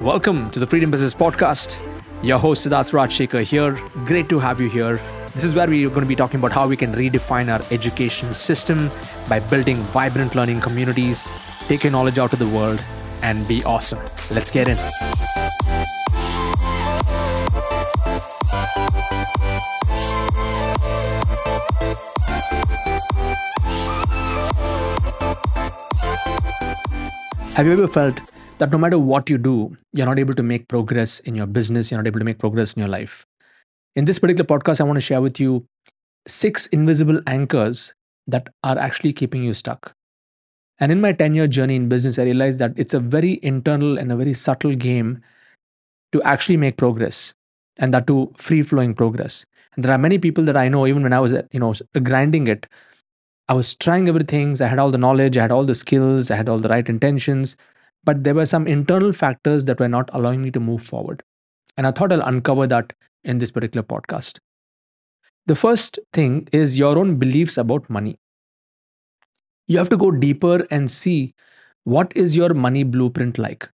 Welcome to the Freedom Business Podcast. Your host Siddharth Rajsekar here. Great to have you here. This is where we're going to be talking about how we can redefine our education system by building vibrant learning communities, take your knowledge out to the world, and be awesome. Let's get in. Have you ever felt that no matter what you do, you're not able to make progress in your business, you're not able to make progress in your life. In this particular podcast, I want to share with you six invisible anchors that are actually keeping you stuck. And in my 10 year journey in business, I realized that it's a very internal and a very subtle game to actually make progress and that to free flowing progress. And there are many people that I know, even when I was, you know, grinding it, I was trying everything. I had all the knowledge, I had all the skills, I had all the right intentions, but there were some internal factors that were not allowing me to move forward. And I thought I'll uncover that in this particular podcast. The first thing is your own beliefs about money. You have to go deeper and see what is your money blueprint like?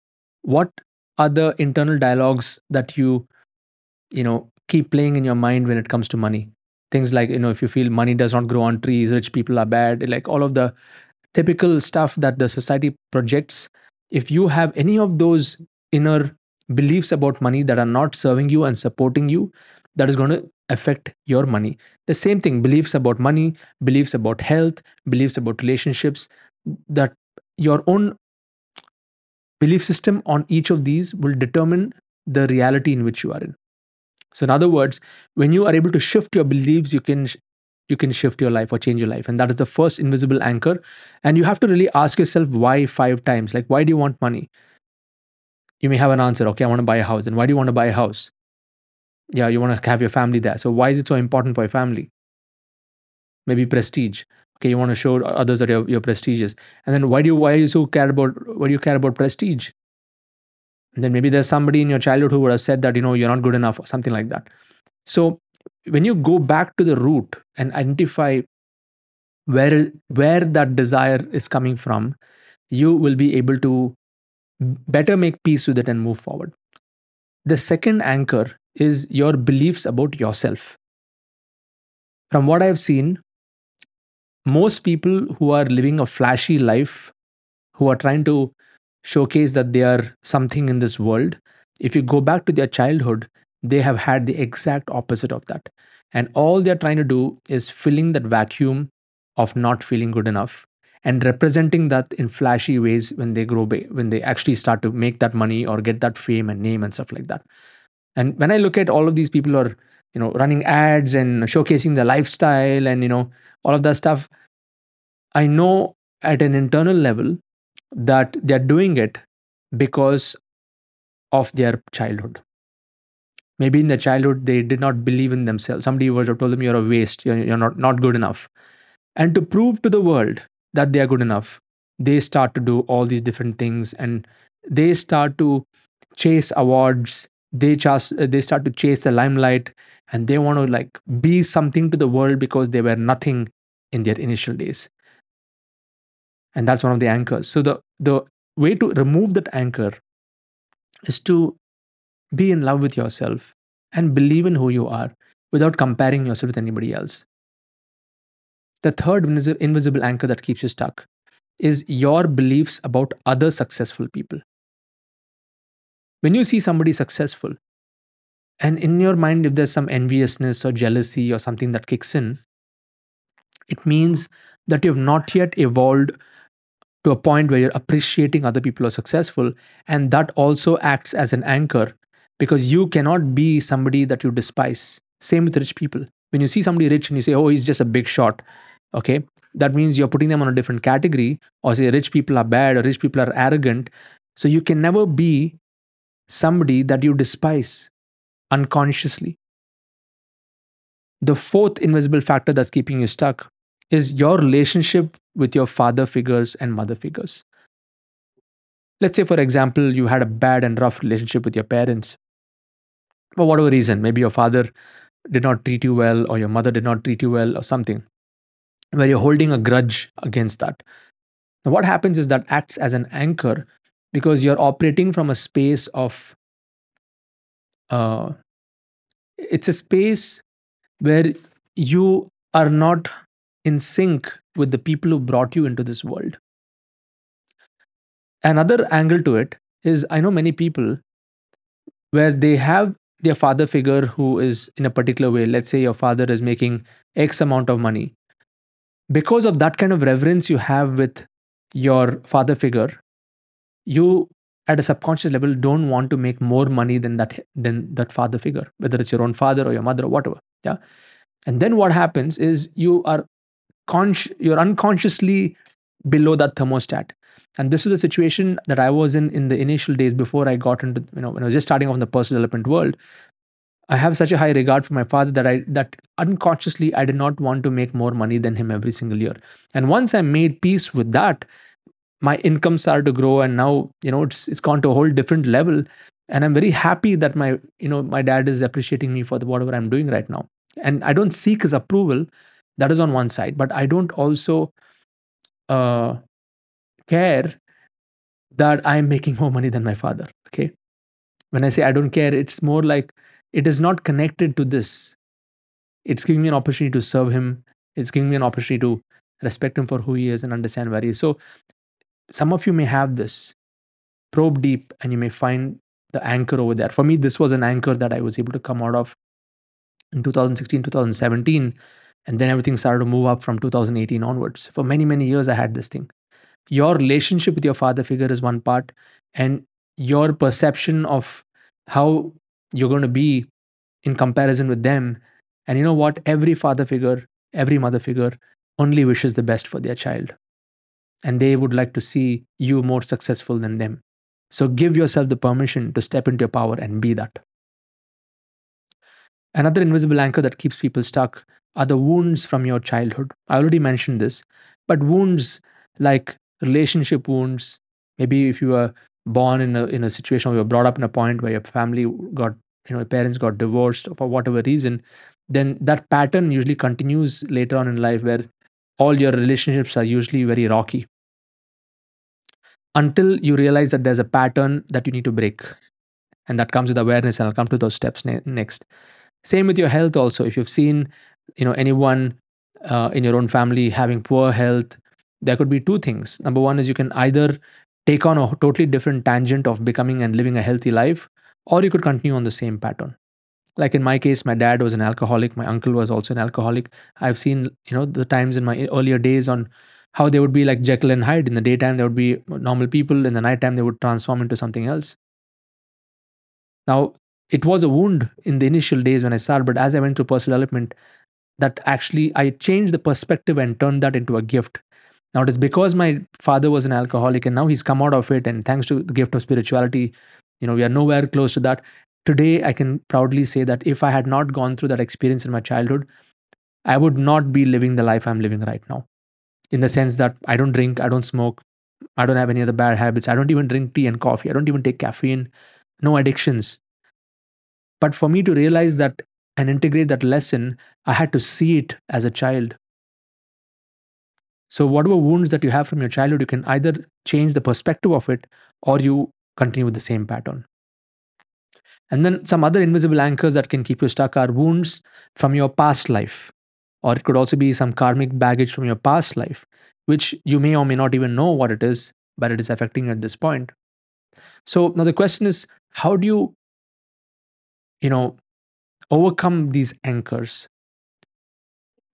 What are the internal dialogues that you, you know, keep playing in your mind when it comes to money? Things like, you know, if you feel money does not grow on trees, rich people are bad, like all of the typical stuff that the society projects if you have any of those inner beliefs about money that are not serving you and supporting you, that is going to affect your money. The same thing beliefs about money, beliefs about health, beliefs about relationships, that your own belief system on each of these will determine the reality in which you are in. So, in other words, when you are able to shift your beliefs, you can you can shift your life or change your life. And that is the first invisible anchor. And you have to really ask yourself why five times. Like, why do you want money? You may have an answer. Okay, I want to buy a house. And why do you want to buy a house? Yeah, you want to have your family there. So, why is it so important for your family? Maybe prestige. Okay, you want to show others that you're, you're prestigious. And then why do you why you so care about why do you care about prestige? And then maybe there's somebody in your childhood who would have said that you know you're not good enough or something like that. So when you go back to the root and identify where where that desire is coming from you will be able to better make peace with it and move forward. The second anchor is your beliefs about yourself. From what i've seen most people who are living a flashy life who are trying to showcase that they are something in this world if you go back to their childhood they have had the exact opposite of that. And all they're trying to do is filling that vacuum of not feeling good enough and representing that in flashy ways when they grow big, when they actually start to make that money or get that fame and name and stuff like that. And when I look at all of these people who are, you know, running ads and showcasing their lifestyle and, you know, all of that stuff, I know at an internal level that they're doing it because of their childhood maybe in their childhood they did not believe in themselves. Somebody told them you're a waste. You're, you're not, not good enough. And to prove to the world that they are good enough they start to do all these different things and they start to chase awards. They just they start to chase the limelight and they want to like be something to the world because they were nothing in their initial days. And that's one of the anchors. So the the way to remove that anchor is to be in love with yourself and believe in who you are without comparing yourself with anybody else. The third invisible anchor that keeps you stuck is your beliefs about other successful people. When you see somebody successful, and in your mind, if there's some enviousness or jealousy or something that kicks in, it means that you have not yet evolved to a point where you're appreciating other people are successful. And that also acts as an anchor because you cannot be somebody that you despise. Same with rich people. When you see somebody rich and you say, oh, he's just a big shot, okay, that means you're putting them on a different category, or say rich people are bad or rich people are arrogant. So you can never be somebody that you despise unconsciously. The fourth invisible factor that's keeping you stuck is your relationship with your father figures and mother figures. Let's say, for example, you had a bad and rough relationship with your parents for whatever reason maybe your father did not treat you well or your mother did not treat you well or something where you're holding a grudge against that. Now what happens is that acts as an anchor because you're operating from a space of uh, it's a space where you are not in sync with the people who brought you into this world. Another angle to it is i know many people where they have their father figure who is in a particular way let's say your father is making x amount of money. Because of that kind of reverence you have with your father figure you at a subconscious level don't want to make more money than that than that father figure whether it's your own father or your mother or whatever yeah? And then what happens is you are conscious you're unconsciously below that thermostat and this is a situation that i was in in the initial days before i got into you know when i was just starting off in the personal development world. I have such a high regard for my father that i that unconsciously i did not want to make more money than him every single year. And once i made peace with that my income started to grow and now you know it's it's gone to a whole different level. And i'm very happy that my you know my dad is appreciating me for the, whatever i'm doing right now. And i don't seek his approval. That is on one side. But i don't also uh, care that i'm making more money than my father okay? When i say i don't care it's more like it is not connected to this. It's giving me an opportunity to serve him. It's giving me an opportunity to respect him for who he is and understand where he is. So some of you may have this probe deep and you may find the anchor over there. For me this was an anchor that i was able to come out of in 2016 2017 and then everything started to move up from 2018 onwards. For many many years i had this thing your relationship with your father figure is one part and your perception of how you're going to be in comparison with them and you know what every father figure every mother figure only wishes the best for their child and they would like to see you more successful than them. So give yourself the permission to step into your power and be that. Another invisible anchor that keeps people stuck are the wounds from your childhood. I already mentioned this, but wounds like relationship wounds, maybe if you were born in a, in a situation where you were brought up in a point where your family got, you know, your parents got divorced for whatever reason, then that pattern usually continues later on in life where all your relationships are usually very rocky. Until you realize that there's a pattern that you need to break and that comes with awareness and i'll come to those steps ne- next. Same with your health also. If you've seen you know anyone uh, in your own family having poor health there could be two things. Number one is you can either take on a totally different tangent of becoming and living a healthy life or you could continue on the same pattern. Like in my case my dad was an alcoholic my uncle was also an alcoholic. I've seen you know the times in my earlier days on how they would be like jekyll and hyde. In the daytime they would be normal people in the nighttime they would transform into something else. Now it was a wound in the initial days when i started but as i went through personal development that actually i changed the perspective and turned that into a gift now it is because my father was an alcoholic and now he's come out of it and thanks to the gift of spirituality you know we are nowhere close to that. Today i can proudly say that if i had not gone through that experience in my childhood i would not be living the life i'm living right now. In the sense that i don't drink i don't smoke i don't have any other bad habits i don't even drink tea and coffee i don't even take caffeine no addictions. But for me to realize that and integrate that lesson i had to see it as a child so whatever wounds that you have from your childhood you can either change the perspective of it or you continue with the same pattern and then some other invisible anchors that can keep you stuck are wounds from your past life. Or it could also be some karmic baggage from your past life, which you may or may not even know what it is, but it is affecting you at this point. So now the question is how do you, you know, overcome these anchors?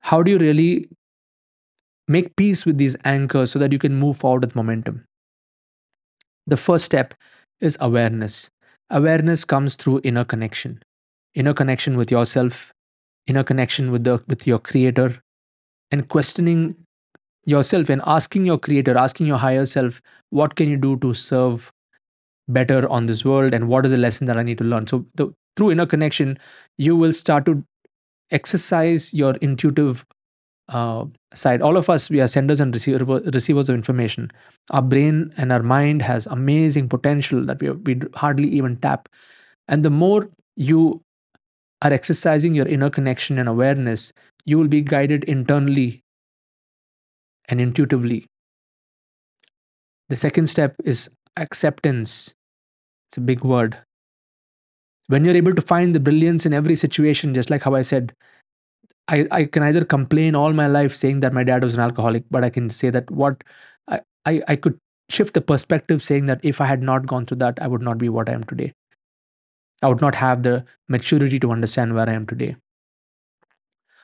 How do you really make peace with these anchors so that you can move forward with momentum? The first step is awareness. Awareness comes through inner connection, inner connection with yourself, inner connection with the with your creator, and questioning yourself and asking your creator, asking your higher self, what can you do to serve better on this world and what is the lesson that I need to learn? So the, through inner connection, you will start to exercise your intuitive uh, side all of us we are senders and receiver, receivers of information our brain and our mind has amazing potential that we, we hardly even tap and the more you are exercising your inner connection and awareness you will be guided internally and intuitively the second step is acceptance. It's a big word. When you're able to find the brilliance in every situation, just like how I said, I, I can either complain all my life saying that my dad was an alcoholic, but I can say that what I, I, I could shift the perspective saying that if I had not gone through that, I would not be what I am today. I would not have the maturity to understand where I am today.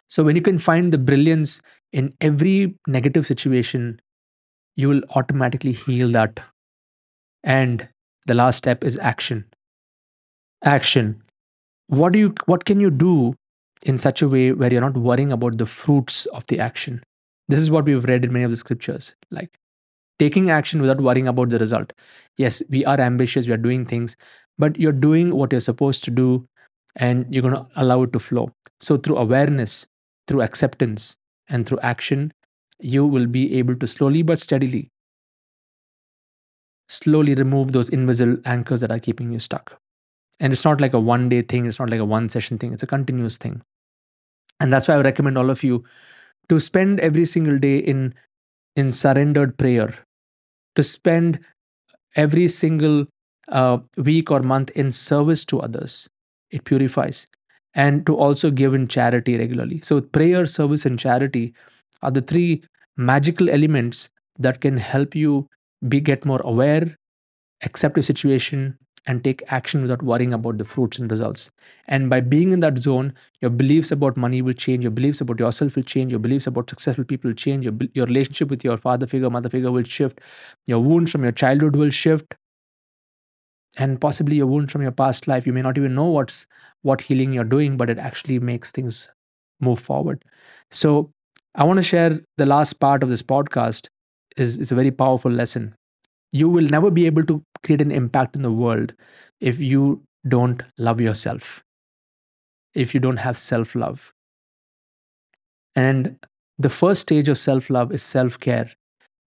So, when you can find the brilliance in every negative situation, you will automatically heal that. And the last step is action. Action. What do you what can you do in such a way where you're not worrying about the fruits of the action? This is what we've read in many of the scriptures. Like taking action without worrying about the result. Yes, we are ambitious, we are doing things, but you're doing what you're supposed to do and you're going to allow it to flow. So, through awareness, through acceptance, and through action, you will be able to slowly but steadily, slowly remove those invisible anchors that are keeping you stuck. And it's not like a one day thing, it's not like a one session thing, it's a continuous thing. And that's why I recommend all of you to spend every single day in in surrendered prayer to spend every single uh, week or month in service to others. It purifies. And to also give in charity regularly. So, prayer, service, and charity are the three magical elements that can help you be get more aware, accept a situation, and take action without worrying about the fruits and results. And by being in that zone, your beliefs about money will change, your beliefs about yourself will change, your beliefs about successful people will change, your, your relationship with your father figure, mother figure will shift, your wounds from your childhood will shift, and possibly your wounds from your past life. You may not even know what's what healing you're doing, but it actually makes things move forward. So I want to share the last part of this podcast is, is a very powerful lesson you will never be able to create an impact in the world if you don't love yourself, if you don't have self love. And the first stage of self love is self care,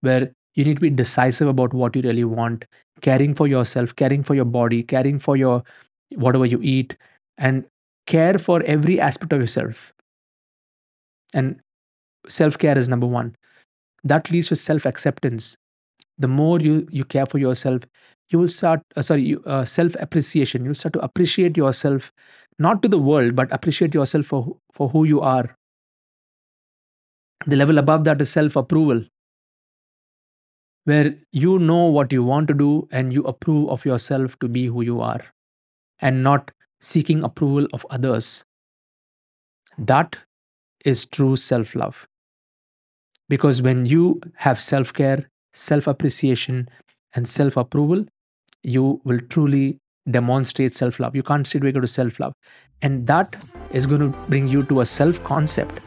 where you need to be decisive about what you really want, caring for yourself, caring for your body, caring for your whatever you eat, and care for every aspect of yourself. And self care is number one. That leads to self acceptance the more you you care for yourself you will start uh, sorry you, uh, self appreciation you'll start to appreciate yourself not to the world but appreciate yourself for for who you are. The level above that is self approval where you know what you want to do and you approve of yourself to be who you are and not seeking approval of others. That is true self love because when you have self care self appreciation, and self approval, you will truly demonstrate self love. You can't sit go to self love. And that is going to bring you to a self concept.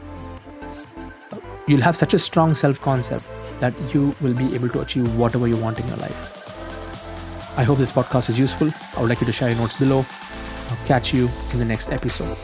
You'll have such a strong self concept that you will be able to achieve whatever you want in your life. I hope this podcast is useful. I would like you to share your notes below. I'll catch you in the next episode.